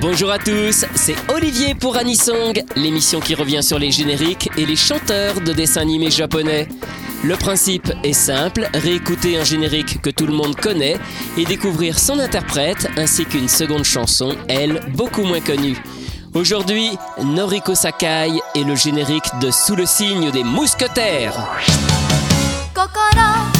Bonjour à tous, c'est Olivier pour Anisong, l'émission qui revient sur les génériques et les chanteurs de dessins animés japonais. Le principe est simple, réécouter un générique que tout le monde connaît et découvrir son interprète ainsi qu'une seconde chanson, elle, beaucoup moins connue. Aujourd'hui, Noriko Sakai et le générique de Sous le signe des mousquetaires. 心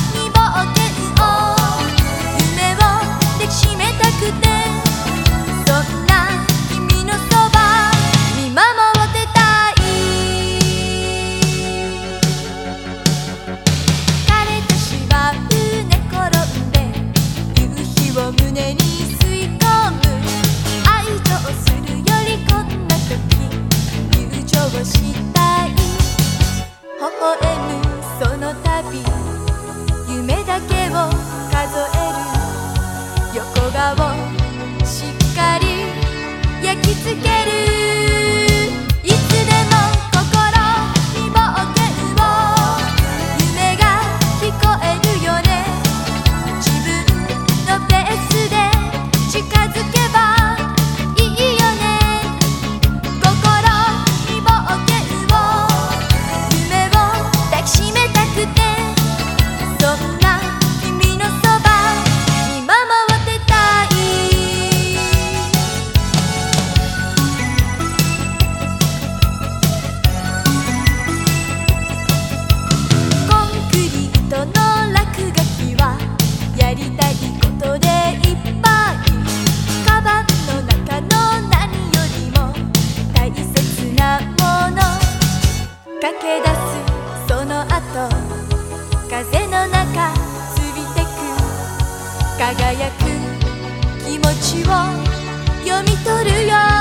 だけを数える。横顔しっかり焼き付ける。駆け出す。その後風の中過ぎてく。輝く気持ちを読み取るよ。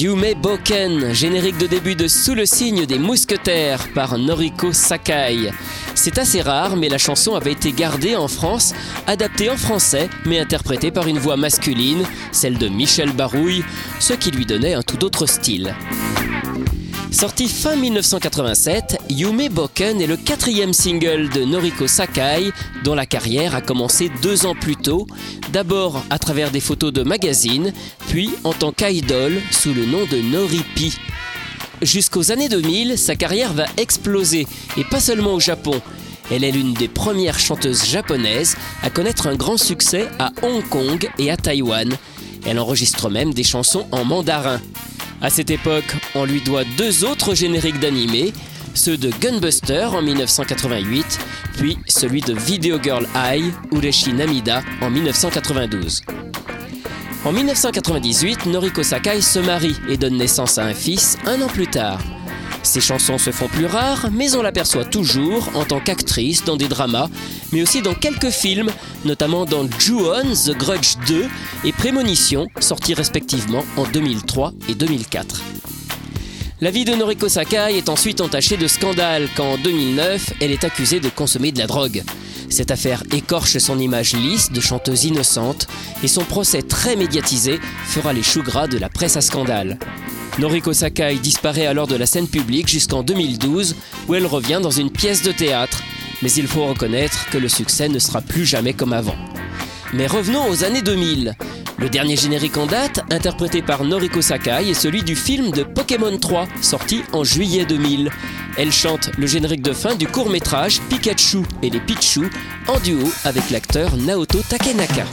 Yume Boken, générique de début de Sous le signe des mousquetaires par Noriko Sakai. C'est assez rare, mais la chanson avait été gardée en France, adaptée en français, mais interprétée par une voix masculine, celle de Michel Barouille, ce qui lui donnait un tout autre style. Sorti fin 1987, Yume Boken est le quatrième single de Noriko Sakai, dont la carrière a commencé deux ans plus tôt, d'abord à travers des photos de magazines, puis en tant qu'idol sous le nom de Noripi. Jusqu'aux années 2000, sa carrière va exploser, et pas seulement au Japon. Elle est l'une des premières chanteuses japonaises à connaître un grand succès à Hong Kong et à Taïwan. Elle enregistre même des chansons en mandarin. À cette époque, on lui doit deux autres génériques d'animés, ceux de Gunbuster en 1988, puis celui de Video Girl Eye, Ureshi Namida en 1992. En 1998, Noriko Sakai se marie et donne naissance à un fils un an plus tard. Ses chansons se font plus rares, mais on l'aperçoit toujours en tant qu'actrice dans des dramas, mais aussi dans quelques films, notamment dans Ju-On, The Grudge 2 et Prémonition, sortis respectivement en 2003 et 2004. La vie de Noriko Sakai est ensuite entachée de scandales quand en 2009, elle est accusée de consommer de la drogue. Cette affaire écorche son image lisse de chanteuse innocente et son procès très médiatisé fera les choux gras de la presse à scandale. Noriko Sakai disparaît alors de la scène publique jusqu'en 2012 où elle revient dans une pièce de théâtre. Mais il faut reconnaître que le succès ne sera plus jamais comme avant. Mais revenons aux années 2000. Le dernier générique en date, interprété par Noriko Sakai, est celui du film de Pokémon 3, sorti en juillet 2000. Elle chante le générique de fin du court-métrage Pikachu et les Pichu en duo avec l'acteur Naoto Takenaka.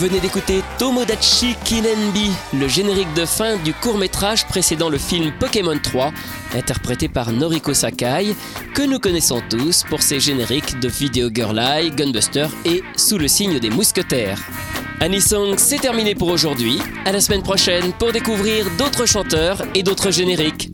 Venez d'écouter Tomodachi Kinenbi, le générique de fin du court-métrage précédant le film Pokémon 3, interprété par Noriko Sakai, que nous connaissons tous pour ses génériques de Video Girl Eye, Gunbuster et Sous le signe des mousquetaires. Anisong, c'est terminé pour aujourd'hui. À la semaine prochaine pour découvrir d'autres chanteurs et d'autres génériques.